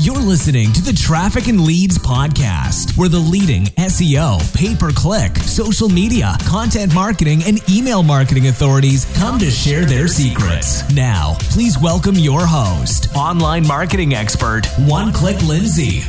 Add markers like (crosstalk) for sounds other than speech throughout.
You're listening to the Traffic and Leads podcast, where the leading SEO, pay per click, social media, content marketing, and email marketing authorities come to share their secrets. Now, please welcome your host, online marketing expert, One Click Lindsay.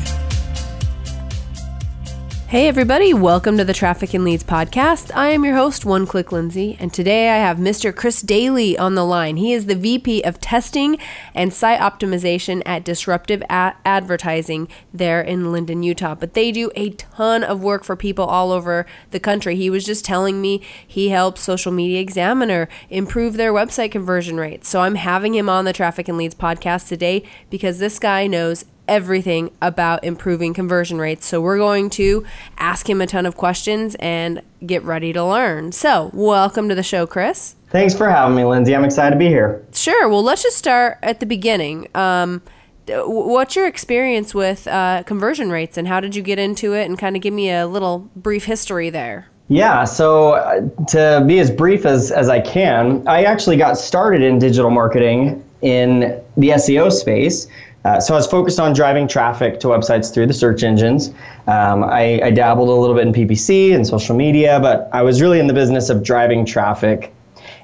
Hey, everybody, welcome to the Traffic and Leads podcast. I am your host, One Click Lindsay, and today I have Mr. Chris Dayley on the line. He is the VP of Testing and Site Optimization at Disruptive a- Advertising there in Lindon, Utah. But they do a ton of work for people all over the country. He was just telling me he helps Social Media Examiner improve their website conversion rates. So I'm having him on the Traffic and Leads podcast today because this guy knows everything about improving conversion rates. So we're going to ask him a ton of questions and get ready to learn. So, welcome to the show, Chris. Thanks for having me, Lindsay. I'm excited to be here. Sure. Well, let's just start at the beginning. Um, what's your experience with uh, conversion rates and how did you get into it? And kind of give me a little brief history there. Yeah, so uh, to be as brief as, as I can, I actually got started in digital marketing in the SEO space. Uh, so I was focused on driving traffic to websites through the search engines. Um, I, I, dabbled a little bit in PPC and social media, but I was really in the business of driving traffic.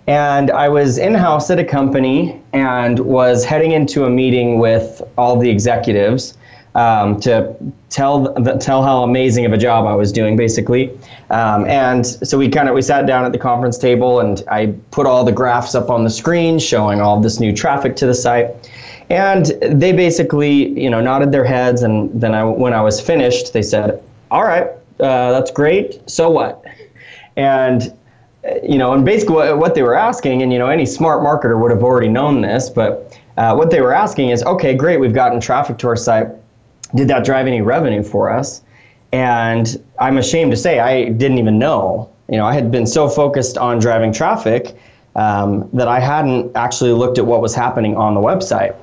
And I was in house at a company and was heading into a meeting with all the executives um, to tell tell how amazing of a job I was doing, basically. Um, and so we kind of we sat down at the conference table, and I put all the graphs up on the screen showing all this new traffic to the site. And they basically, you know, nodded their heads, and then I, when I was finished, they said, "All right, uh, that's great. So what?" And you know, and basically what they were asking, and you know, any smart marketer would have already known this, but uh, what they were asking is, "Okay, great, we've gotten traffic to our site. Did that drive any revenue for us?" And I'm ashamed to say I didn't even know. You know, I had been so focused on driving traffic um, that I hadn't actually looked at what was happening on the website.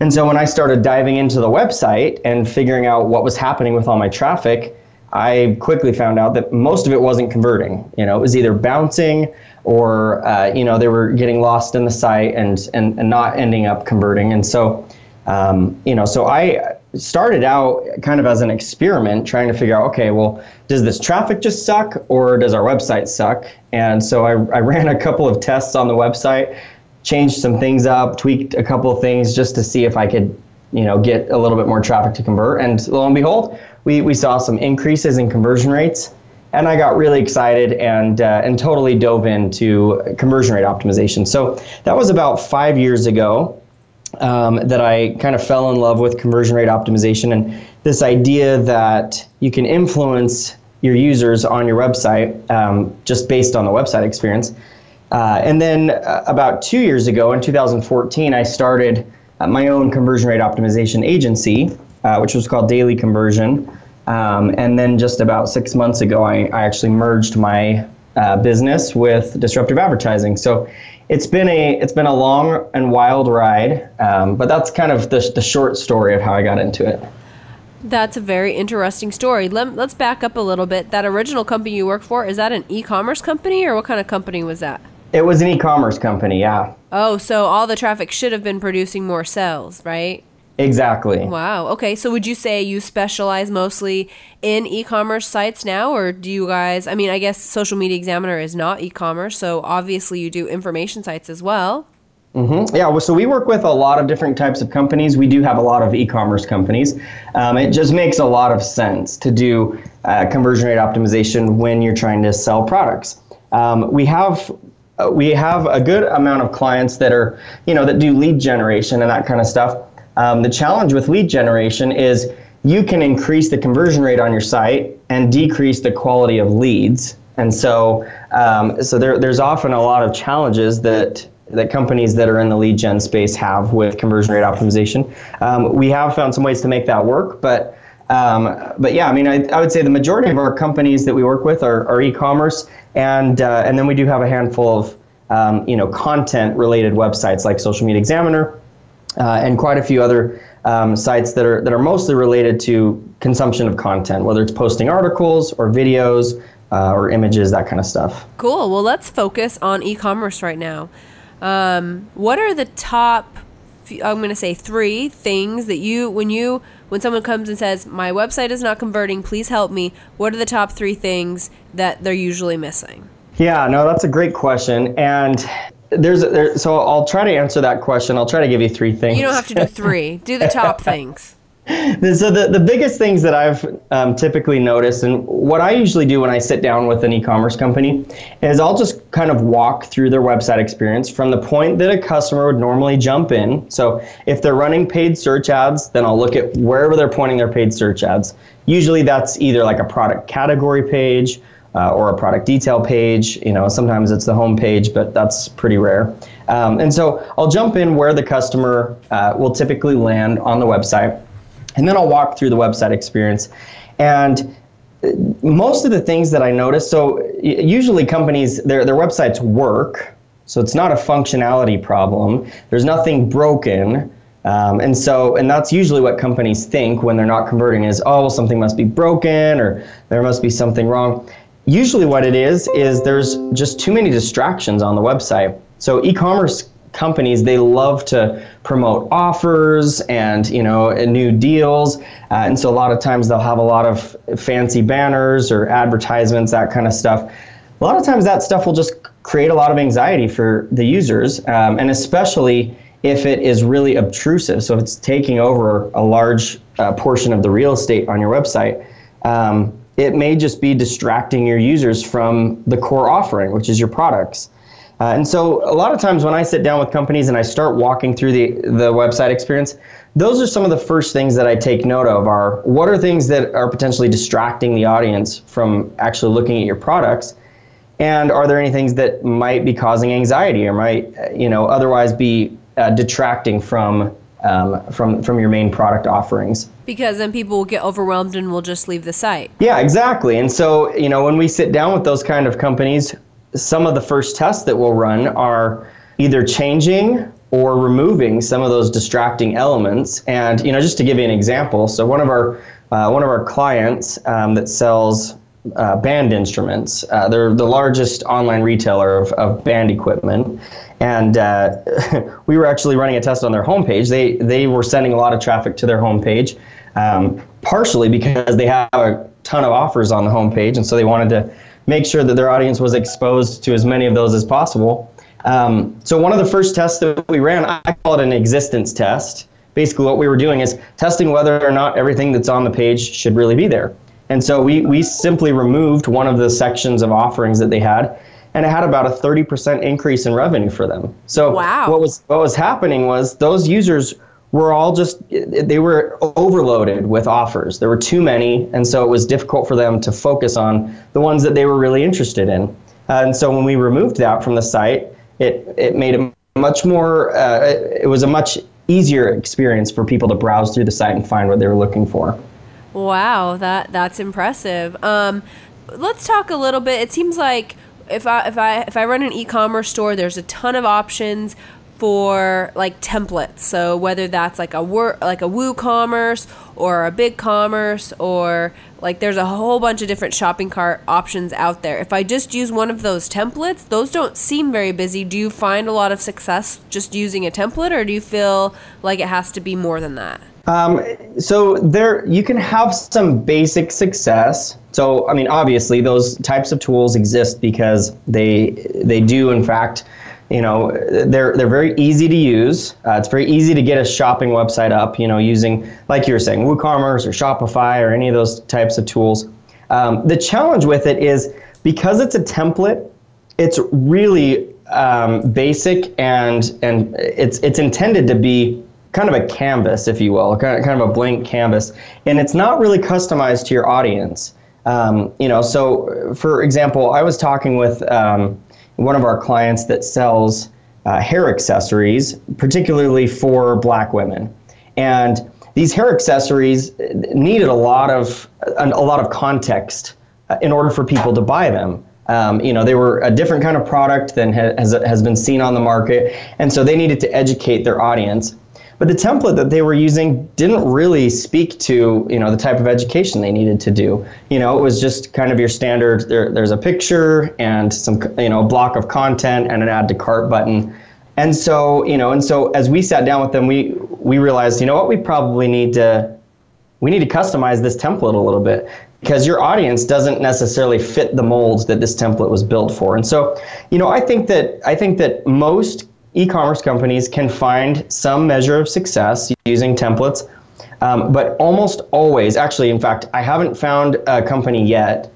And so when I started diving into the website and figuring out what was happening with all my traffic, I quickly found out that most of it wasn't converting. You know, it was either bouncing or uh, you know they were getting lost in the site and and, and not ending up converting. And so um, you know, so I started out kind of as an experiment, trying to figure out, okay, well, does this traffic just suck or does our website suck? And so I, I (laughs) ran a couple of tests on the website changed some things up, tweaked a couple of things just to see if I could, you know, get a little bit more traffic to convert. And lo and behold, we, we saw some increases in conversion rates. And I got really excited and uh, and totally dove into conversion rate optimization. So that was about five years ago um, that I kind of fell in love with conversion rate optimization and this idea that you can influence your users on your website um, just based on the website experience. Uh, and then uh, about two years ago, in 2014, I started uh, my own conversion rate optimization agency, uh, which was called Dayley Conversion. Um, and then just about six months ago, I, I actually merged my uh, business with disruptive advertising. So it's been a it's been a long and wild ride, um, but that's kind of the, the short story of how I got into it. That's a very interesting story. Let, let's back up a little bit. That original company you work for is that an e-commerce company or what kind of company was that? It was an e-commerce company, yeah. Oh, so all the traffic should have been producing more sales, right? Exactly. Wow. Okay. So would you say you specialize mostly in e-commerce sites now or do you guys I mean, I guess Social Media Examiner is not e-commerce, so obviously you do information sites as well. Mm-hmm. Yeah, well, so we work with a lot of different types of companies. We do have a lot of e-commerce companies. Um, it just makes a lot of sense to do uh, conversion rate optimization when you're trying to sell products. Um, we have uh, we have a good amount of clients that are, you know, that do lead generation and that kind of stuff. Um, the challenge with lead generation is you can increase the conversion rate on your site and decrease the quality of leads. And so, um, so there, there's often a lot of challenges that that companies that are in the lead gen space have with conversion rate optimization. Um, we have found some ways to make that work, but um, but yeah, I mean, I, I would say the majority of our companies that we work with are, are e-commerce, and uh, and then we do have a handful of um, you know content-related websites like Social Media Examiner, uh, and quite a few other um, sites that are that are mostly related to consumption of content, whether it's posting articles or videos uh, or images, that kind of stuff. Cool. Well, let's focus on e-commerce right now. Um, what are the top I'm going to say three things that you when you when someone comes and says my website is not converting, please help me. What are the top three things that they're usually missing? Yeah, no, that's a great question, and there's there, so I'll try to answer that question. I'll try to give you three things. You don't have to do three. do the top (laughs) things. (laughs) So the, the biggest things that I've um, typically noticed, and what I usually do when I sit down with an e-commerce company, is I'll just kind of walk through their website experience from the point that a customer would normally jump in. So if they're running paid search ads, then I'll look at wherever they're pointing their paid search ads. Usually that's either like a product category page uh, or a product detail page. You know, sometimes it's the home page, but that's pretty rare. Um, and so I'll jump in where the customer uh, will typically land on the website and then I'll walk through the website experience. And uh, most of the things that I notice, so usually companies, their, their websites work, so it's not a functionality problem. There's nothing broken. Um, and so, and that's usually what companies think when they're not converting is, oh, well, something must be broken or there must be something wrong. Usually, what it is, is there's just too many distractions on the website. So, e commerce companies they love to promote offers and you know new deals. Uh, and so a lot of times they'll have a lot of fancy banners or advertisements that kind of stuff. A lot of times that stuff will just create a lot of anxiety for the users um, and especially if it is really obtrusive. So if it's taking over a large uh, portion of the real estate on your website um, it may just be distracting your users from the core offering which is your products uh, and so a lot of times when I sit down with companies and I start walking through the, the website experience, those are some of the first things that I take note of are what are things that are potentially distracting the audience from actually looking at your products? And are there any things that might be causing anxiety or might, you know, otherwise be uh, detracting from um, from from your main product offerings. Because then people will get overwhelmed and will just leave the site. Yeah, exactly. And so you know when we sit down with those kind of companies, some of the first tests that we'll run are either changing or removing some of those distracting elements. And you know, just to give you an example, so one of our uh, one of our clients um, that sells uh, band instruments, uh, they're the largest online retailer of, of band equipment, and uh, (laughs) we were actually running a test on their homepage. They they were sending a lot of traffic to their homepage, um, partially because they have a ton of offers on the homepage, and so they wanted to make sure that their audience was exposed to as many of those as possible. Um, so one of the first tests that we ran, I call it an existence test. Basically, what we were doing is testing whether or not everything that's on the page should really be there. And so we, we simply removed one of the sections of offerings that they had, and it had about a 30% increase in revenue for them. So wow. what was what was happening was those users were all just they were overloaded with offers. There were too many, and so it was difficult for them to focus on the ones that they were really interested in. And so when we removed that from the site, it it made it much more. Uh, it was a much easier experience for people to browse through the site and find what they were looking for. Wow, that that's impressive. Um, let's talk a little bit. It seems like if I if I if I run an e-commerce store, there's a ton of options for like templates. So whether that's like a like a WooCommerce or a BigCommerce or like there's a whole bunch of different shopping cart options out there. If I just use one of those templates, those don't seem very busy. Do you find a lot of success just using a template or do you feel like it has to be more than that? Um, so there you can have some basic success. So I mean obviously those types of tools exist because they they do in fact you know they're they're very easy to use. Uh, it's very easy to get a shopping website up. You know, using like you were saying, WooCommerce or Shopify or any of those types of tools. Um, the challenge with it is because it's a template, it's really um, basic and and it's it's intended to be kind of a canvas, if you will, kind of a blank canvas, and it's not really customized to your audience. Um, you know, so for example, I was talking with um, one of our clients that sells uh, hair accessories, particularly for black women. And these hair accessories needed a lot of a, lot of context uh, in order for people to buy them. Um, you know, they were a different kind of product than has, has been seen on the market, and so they needed to educate their audience. But the template that they were using didn't really speak to you know the type of education they needed to do. You know, it was just kind of your standard. There, there's a picture and some you know a block of content and an add to cart button. And so, you know, and so as we sat down with them, we we realized, you know what, we probably need to we need to customize this template a little bit because your audience doesn't necessarily fit the molds that this template was built for. And so, you know, I think that I think that most e-commerce companies can find some measure of success using templates, um, but almost always, actually, in fact, I haven't found a company yet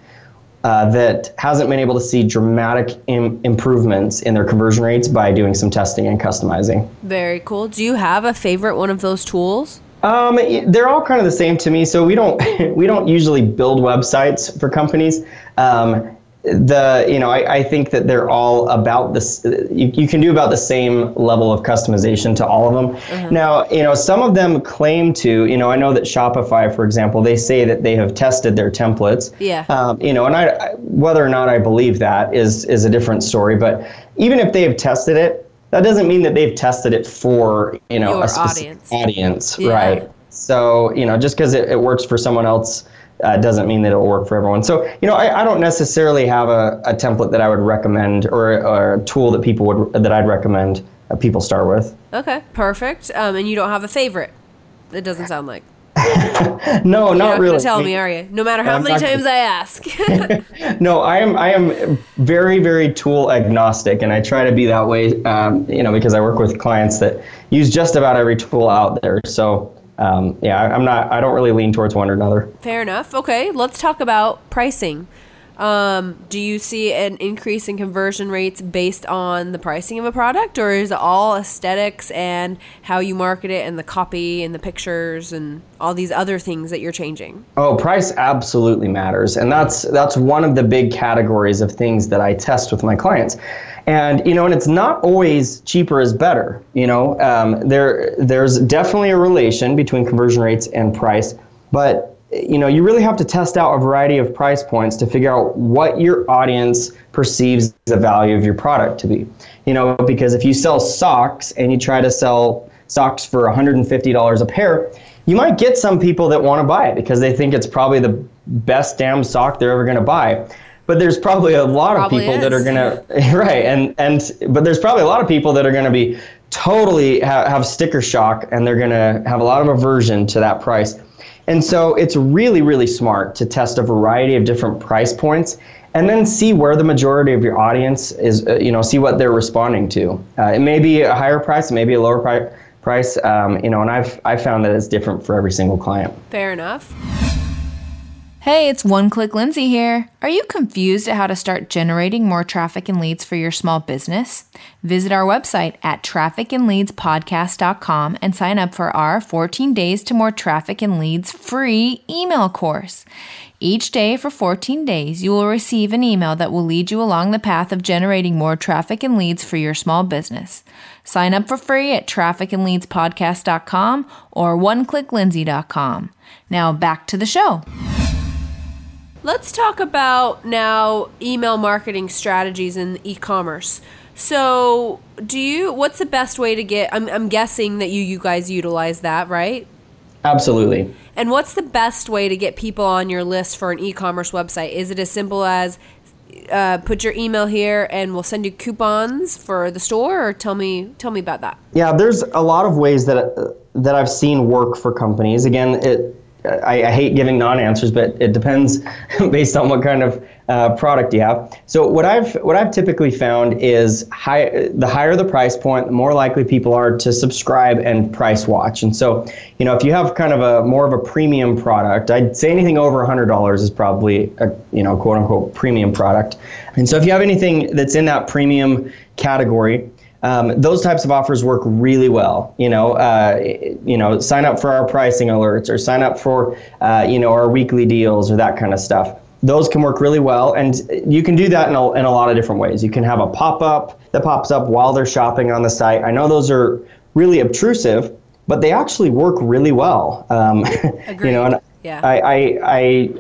uh, that hasn't been able to see dramatic Im- improvements in their conversion rates by doing some testing and customizing. Very cool. Do you have a favorite one of those tools? Um, they're all kind of the same to me. So we don't (laughs) we don't usually build websites for companies. Um, the you know I, I think that they're all about this you, you can do about the same level of customization to all of them. Mm-hmm. now you know some of them claim to you know i know that shopify for example they say that they have tested their templates. Yeah. Um, you know and I, whether or not i believe that is is a different story but even if they have tested it that doesn't mean that they've tested it for you know Your a specific audience, audience yeah. right? So you know just because it, it works for someone else uh, doesn't mean that it'll work for everyone. So, you know, I, I don't necessarily have a, a template that I would recommend or, or a tool that people would that I'd recommend uh, people start with. Okay, perfect. Um, and you don't have a favorite. It doesn't sound like. (laughs) no, You're not, not really. Tell me, are you? No matter how I'm many times I ask. (laughs) (laughs) no, I am I am very very tool agnostic, and I try to be that way. Um, you know, because I work with clients that use just about every tool out there. So um, yeah, I, I'm not. I don't really lean towards one or another. Fair enough. Okay, let's talk about pricing. Um, do you see an increase in conversion rates based on the pricing of a product, or is it all aesthetics and how you market it, and the copy and the pictures and all these other things that you're changing? Oh, price absolutely matters, and that's that's one of the big categories of things that I test with my clients. And you know, and it's not always cheaper is better. You know, um, there there's definitely a relation between conversion rates and price, but you know, you really have to test out a variety of price points to figure out what your audience perceives the value of your product to be. You know, because if you sell socks and you try to sell socks for $150 a pair, you might get some people that want to buy it because they think it's probably the best damn sock they're ever going to buy but there's probably a lot probably of people is. that are gonna (laughs) right and and but there's probably a lot of people that are gonna be totally ha- have sticker shock and they're gonna have a lot of aversion to that price and so it's really really smart to test a variety of different price points and then see where the majority of your audience is uh, you know see what they're responding to uh, it may be a higher price it may be a lower pri- price um, you know and i've i've found that it's different for every single client Fair enough. Hey, it's One Click Lindsay here. Are you confused at how to start generating more traffic and leads for your small business? Visit our website at trafficandleadspodcast.com and sign up for our 14 Days to More Traffic and Leads free email course. Each day for 14 days, you will receive an email that will lead you along the path of generating more traffic and leads for your small business. Sign up for free at trafficandleadspodcast.com or oneclicklindsay.com. Now back to the show. Let's talk about now email marketing strategies in e-commerce. So, do you? What's the best way to get? I'm, I'm guessing that you you guys utilize that, right? absolutely And what's the best way to get people on your list for an e-commerce website? Is it as simple as uh, put your email here and we'll send you coupons for the store, or tell me tell me about that. Yeah, there's a lot of ways that that I've seen work for companies. Again, it I, I hate giving non-answers, but it depends (laughs) based on what kind of uh, product you have. So what I've what I've typically found is high, the higher the price point, the more likely people are to subscribe and price watch. And so, you know, if you have kind of a more of a premium product, I'd say anything over $100 is probably a you know quote unquote premium product. And so if you have anything that's in that premium category, um, those types of offers work really well. You know, uh, you know, sign up for our pricing alerts or sign up for uh, you know our weekly deals or that kind of stuff. Those can work really well, and you can do that in a, in a lot of different ways. You can have a pop up that pops up while they're shopping on the site. I know those are really obtrusive, but they actually work really well. Um, (laughs) you know, and Yeah. I, I, I,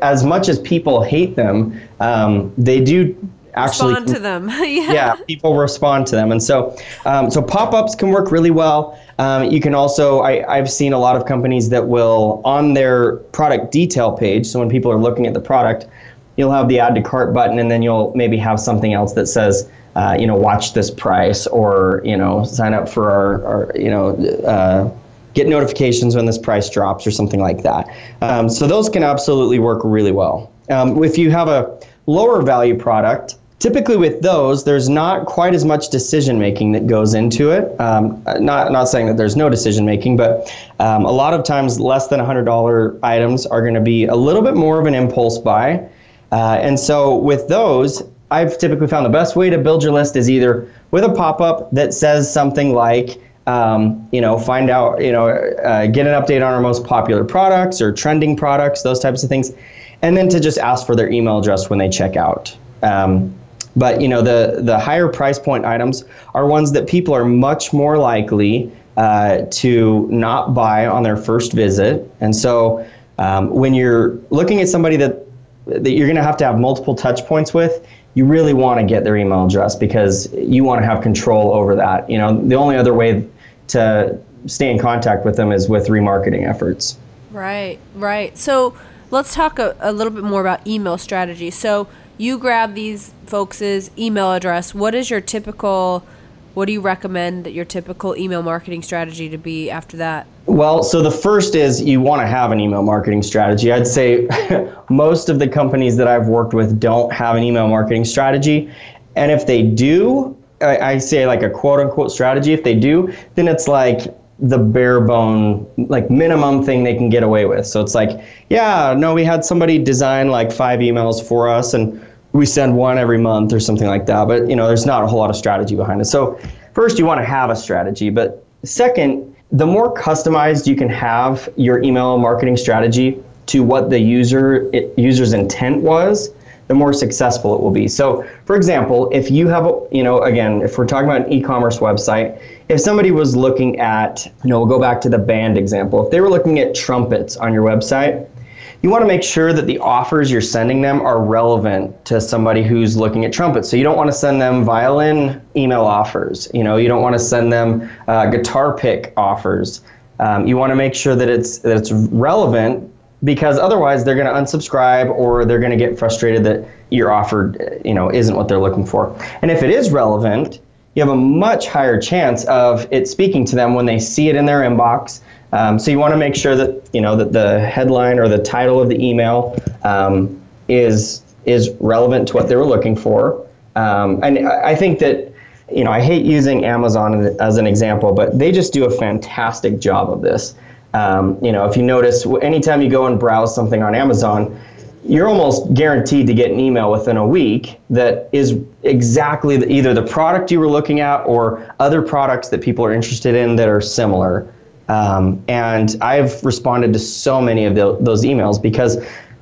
as much as people hate them, um, they do actually Respond to them. (laughs) yeah. yeah, people respond to them, and so um, so pop-ups can work really well. Um, you can also I, I've seen a lot of companies that will on their product detail page. So when people are looking at the product, you'll have the add to cart button, and then you'll maybe have something else that says, uh, you know, watch this price, or you know, sign up for our, our you know. Uh, get notifications when this price drops or something like that. Um, so those can absolutely work really well. Um, if you have a lower value product, typically with those, there's not quite as much decision making that goes into it. Um, not not saying that there's no decision making, but um, a lot of times less than $100 items are going to be a little bit more of an impulse buy. Uh, and so with those, I've typically found the best way to build your list is either with a pop up that says something like, um, you know, find out, you know, uh, get an update on our most popular products or trending products, those types of things, and then to just ask for their email address when they check out. Um, but you know, the the higher price point items are ones that people are much more likely uh, to not buy on their first visit, and so um, when you're looking at somebody that that you're going to have to have multiple touch points with, you really want to get their email address because you want to have control over that. You know, the only other way to stay in contact with them is with remarketing efforts. Right, right. So let's talk a, a little bit more about email strategy. So you grab these folks' email address. What is your typical, what do you recommend that your typical email marketing strategy to be after that? Well, so the first is you want to have an email marketing strategy. I'd say (laughs) most of the companies that I've worked with don't have an email marketing strategy. And if they do, I, I say like a quote unquote strategy. If they do, then it's like the bare bone, like minimum thing they can get away with. So it's like, yeah, no, we had somebody design like five emails for us and we send one every month or something like that. But you know, there's not a whole lot of strategy behind it. So first, you want to have a strategy, but second, the more customized you can have your email marketing strategy to what the user it, user's intent was, the more successful it will be. So, for example, if you have, a, you know, again, if we're talking about an e-commerce website, if somebody was looking at, you know, we'll go back to the band example. If they were looking at trumpets on your website, you want to make sure that the offers you're sending them are relevant to somebody who's looking at trumpets. So you don't want to send them violin email offers. You know, you don't want to send them uh, guitar pick offers. Um, you want to make sure that it's that it's relevant because otherwise they're going to unsubscribe or they're going to get frustrated that your offer you know isn't what they're looking for and if it is relevant you have a much higher chance of it speaking to them when they see it in their inbox um, so you want to make sure that you know that the headline or the title of the email um, is is relevant to what they were looking for um, and i think that you know i hate using amazon as an example but they just do a fantastic job of this um, you know, if you notice, anytime you go and browse something on Amazon, you're almost guaranteed to get an email within a week that is exactly the, either the product you were looking at or other products that people are interested in that are similar. Um, and I've responded to so many of the, those emails because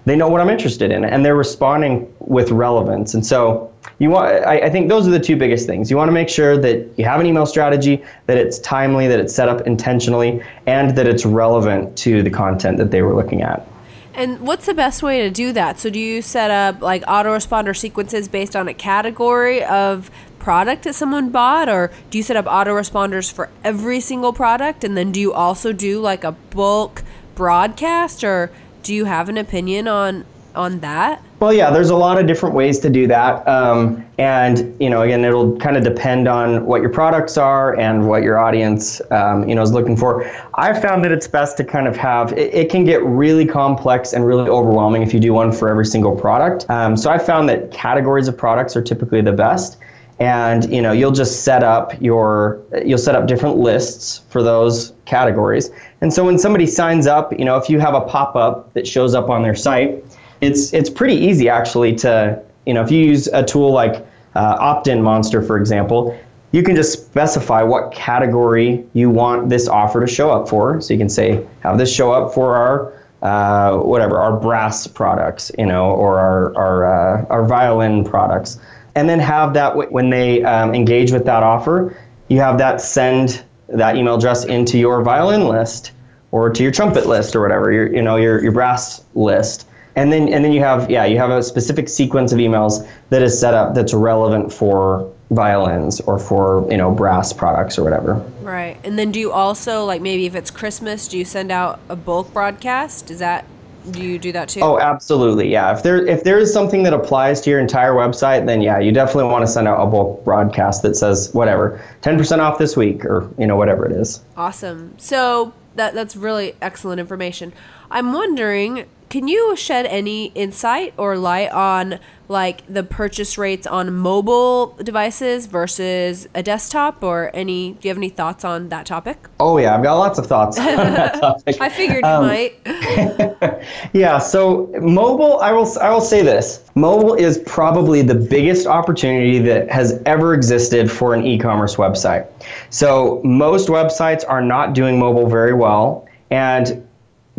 they know what I'm interested in and they're responding with relevance. And so you want I, I, think those are the two biggest things. You want to make sure that you have an email strategy that it's timely that it's set up intentionally and that it's relevant to the content that they were looking at. And what's the best way to do that? So do you set up like autoresponder sequences based on a category of product that someone bought or do you set up autoresponders for every single product and then do you also do like a bulk broadcast or do you have an opinion on on that? Well, yeah, there's a lot of different ways to do that. Um, and, you know, again, it'll kind of depend on what your products are and what your audience, um, you know, is looking for. I've found that it's best to kind of have, it, it, can get really complex and really overwhelming if you do one for every single product. Um, so I found that categories of products are typically the best and you know you'll just set up your you'll set up different lists for those categories and so when somebody signs up you know if you have a pop-up that shows up on their site it's it's pretty easy actually to you know if you use a tool like uh, OptinMonster for example, you can just specify what category you want this offer to show up for. So you can say have this show up for our uh, whatever our brass products, you know, or our our uh, our violin products, and then have that when they um, engage with that offer, you have that send that email address into your violin list or to your trumpet list or whatever your you know your your brass list. And then and then you have yeah you have a specific sequence of emails that is set up that's relevant for violins or for you know brass products or whatever. Right. And then do you also like maybe if it's christmas do you send out a bulk broadcast? Is that Do you do that too? Oh, absolutely. Yeah. If there if there is something that applies to your entire website, then yeah, you definitely want to send out a bulk broadcast that says whatever, 10% off this week or, you know, whatever it is. Awesome. So that that's really excellent information. I'm wondering, can you shed any insight or light on like the purchase rates on mobile devices versus a desktop or any do you have any thoughts on that topic? Oh yeah, I've got lots of thoughts on that (laughs) topic. I figured you Um, might. (laughs) Yeah, so mobile, I will I will say this. Mobile is probably the biggest opportunity that has ever existed for an e-commerce website. So most websites are not doing mobile very well, and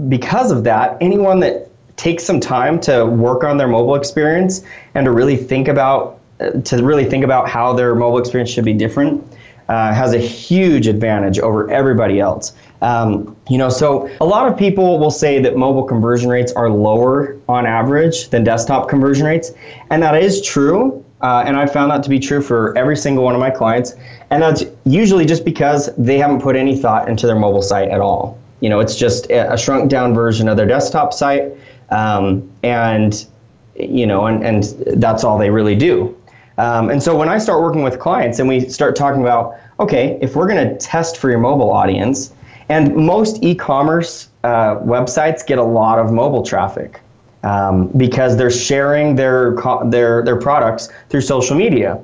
because of that, anyone that takes some time to work on their mobile experience and to really think about to really think about how their mobile experience should be different uh, has a huge advantage over everybody else. Um, you know, so a lot of people will say that mobile conversion rates are lower on average than desktop conversion rates, and that is true. Uh, and I found that to be true for every single one of my clients, and that's usually just because they haven't put any thought into their mobile site at all. You know, it's just a shrunk down version of their desktop site, um, and you know, and, and that's all they really do. Um, and so when I start working with clients and we start talking about, okay, if we're going to test for your mobile audience, and most e-commerce uh, websites get a lot of mobile traffic um, because they're sharing their their their products through social media.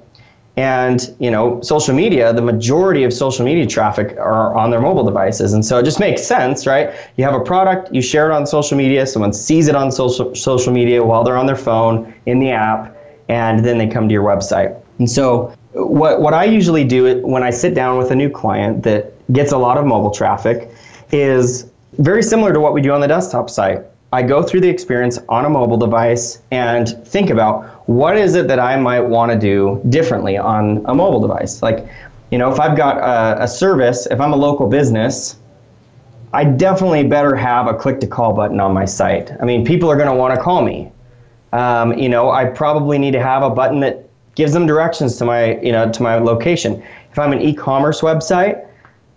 And you know, social media, the majority of social media traffic are on their mobile devices, and so it just makes sense, right? You have a product, you share it on social media, someone sees it on social social media while they're on their phone in the app, and then they come to your website. And so, what what I usually do when I sit down with a new client that gets a lot of mobile traffic is very similar to what we do on the desktop site. I go through the experience on a mobile device and think about what is it that I might want to do differently on a mobile device. Like, you know, if I've got a, a service, if I'm a local business, I definitely better have a click to call button on my site. I mean, people are going to want to call me. Um, you know, I probably need to have a button that gives them directions to my, you know, to my location. If I'm an e-commerce website,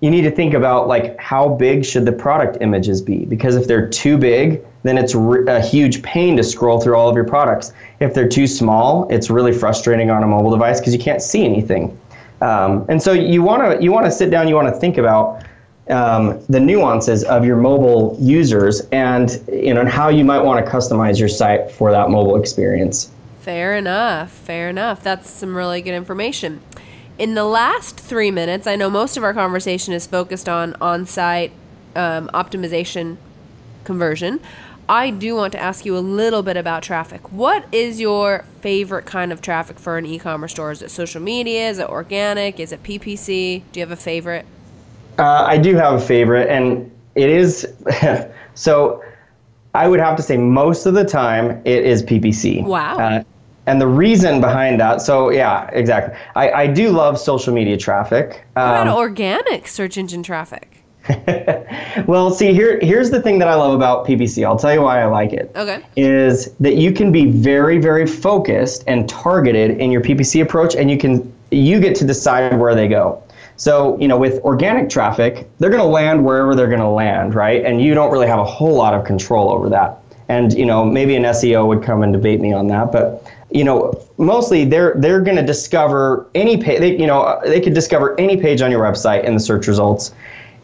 you need to think about like how big should the product images be because if they're too big then it's re- a huge pain to scroll through all of your products if they're too small it's really frustrating on a mobile device because you can't see anything um, and so you want to you want to sit down you want to think about um, the nuances of your mobile users and you know and how you might want to customize your site for that mobile experience Fair enough. Fair enough. That's some really good information. In the last three minutes, I know most of our conversation is focused on on site um, optimization conversion. I do want to ask you a little bit about traffic. What is your favorite kind of traffic for an e commerce store? Is it social media? Is it organic? Is it PPC? Do you have a favorite? Uh, I do have a favorite, and it is (laughs) so. I would have to say most of the time it is PPC. Wow. Uh, and the reason behind that, so yeah, exactly. I, I do love social media traffic. What about Um, organic search engine traffic? (laughs) well, see, here here's the thing that I love about PPC. I'll tell you why I like it. Okay. Is that you can be very, very focused and targeted in your PPC approach, and you can you get to decide where they go. So, you know, with organic traffic, they're going to land wherever they're going to land, right? And you don't really have a whole lot of control over that. And, you know, maybe an SEO would come and debate me on that, but you know, mostly they're they're going to discover any page. They, you know, they could discover any page on your website in the search results,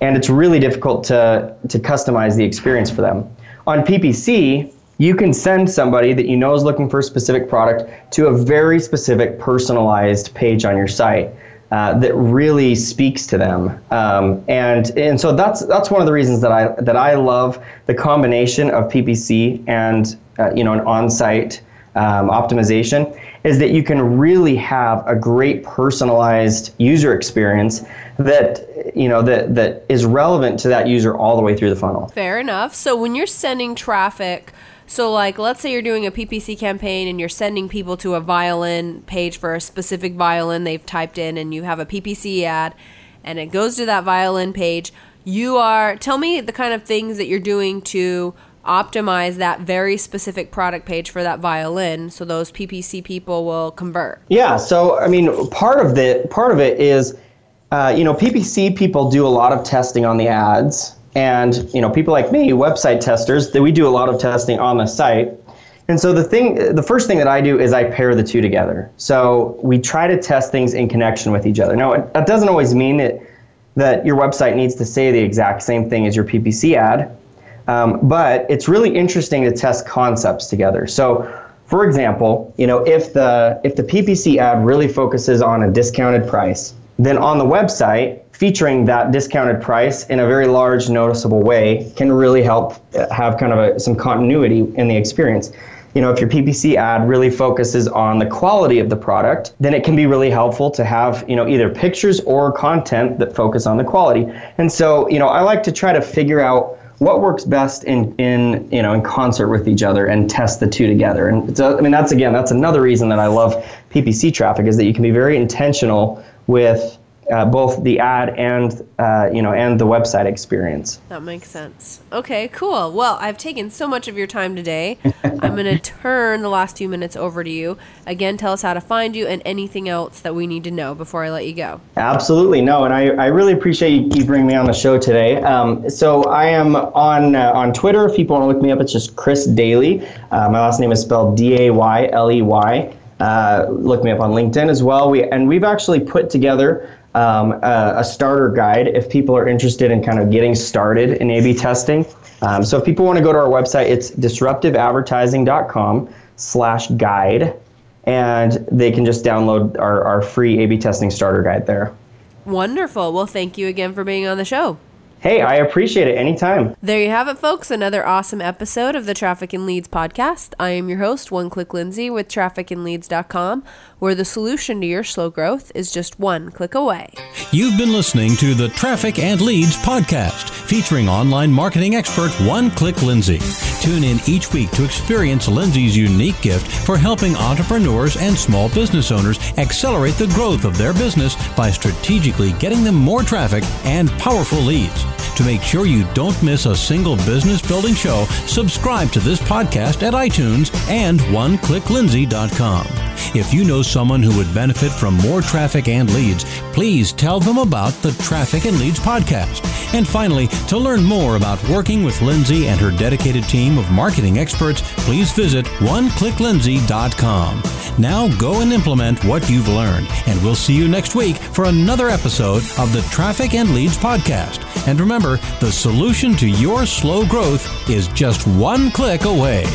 and it's really difficult to to customize the experience for them. On PPC, you can send somebody that you know is looking for a specific product to a very specific personalized page on your site uh, that really speaks to them. Um, and and so that's that's one of the reasons that I that I love the combination of PPC and uh, you know an on-site um, optimization is that you can really have a great personalized user experience that you know that that is relevant to that user all the way through the funnel. Fair enough. So when you're sending traffic, so like let's say you're doing a PPC campaign and you're sending people to a violin page for a specific violin they've typed in and you have a PPC ad and it goes to that violin page, you are tell me the kind of things that you're doing to optimize that very specific product page for that violin so those PPC people will convert. Yeah, so I mean, part of the part of it is, uh, you know, PPC people do a lot of testing on the ads, and you know people like me, website testers, that we do a lot of testing on the site. And so the thing, the first thing that I do is I pair the two together. So we try to test things in connection with each other. Now, it, that doesn't always mean that that your website needs to say the exact same thing as your PPC ad, um, but it's really interesting to test concepts together. So, for example, you know, if the if the PPC ad really focuses on a discounted price, then on the website, featuring that discounted price in a very large, noticeable way can really help uh, have kind of a, some continuity in the experience you know, if your PPC ad really focuses on the quality of the product, then it can be really helpful to have, you know, either pictures or content that focus on the quality. And so, you know, I like to try to figure out what works best in, in you know in concert with each other and test the two together. And so, i mean that's again that's another reason that i love ppc traffic is that you can be very intentional with uh, both the ad and uh, you know and the website experience. That makes sense. Okay, cool. Well, I've taken so much of your time today. (laughs) I'm going to turn the last few minutes over to you. Again, tell us how to find you and anything else that we need to know before I let you go. Absolutely, no, and I, I really appreciate you, bringing me on the show today. Um, so I am on uh, on Twitter. If people want to look me up, it's just Chris Dayley. Uh, my last name is spelled D A Y L E Y. Uh, look me up on LinkedIn as well. We and we've actually put together um, a, a, starter guide if people are interested in kind of getting started in A/B testing. Um, so if people want to go to our website, it's disruptiveadvertising.com/guide, and they can just download our, our free A/B testing starter guide there. Wonderful. Well, thank you again for being on the show. Hey, I appreciate it anytime. There you have it, folks. Another awesome episode of the Traffic and Leads podcast. I am your host, One Click Lindsay with trafficandleads.com, where the solution to your slow growth is just one click away. You've been listening to the Traffic and Leads podcast, featuring online marketing expert One Click Lindsay. Tune in each week to experience Lindsay's unique gift for helping entrepreneurs and small business owners accelerate the growth of their business by strategically getting them more traffic and powerful leads. To make sure you don't miss a single business building show, subscribe to this podcast at iTunes and oneclicklindsay.com. If you know someone who would benefit from more traffic and leads, please tell them about the Traffic and Leads podcast. And finally, to learn more about working with Lindsay and her dedicated team of marketing experts, please visit oneclicklindsay.com. Now go and implement what you've learned, and we'll see you next week for another episode of the Traffic and Leads podcast. And remember, the solution to your slow growth is just one click away.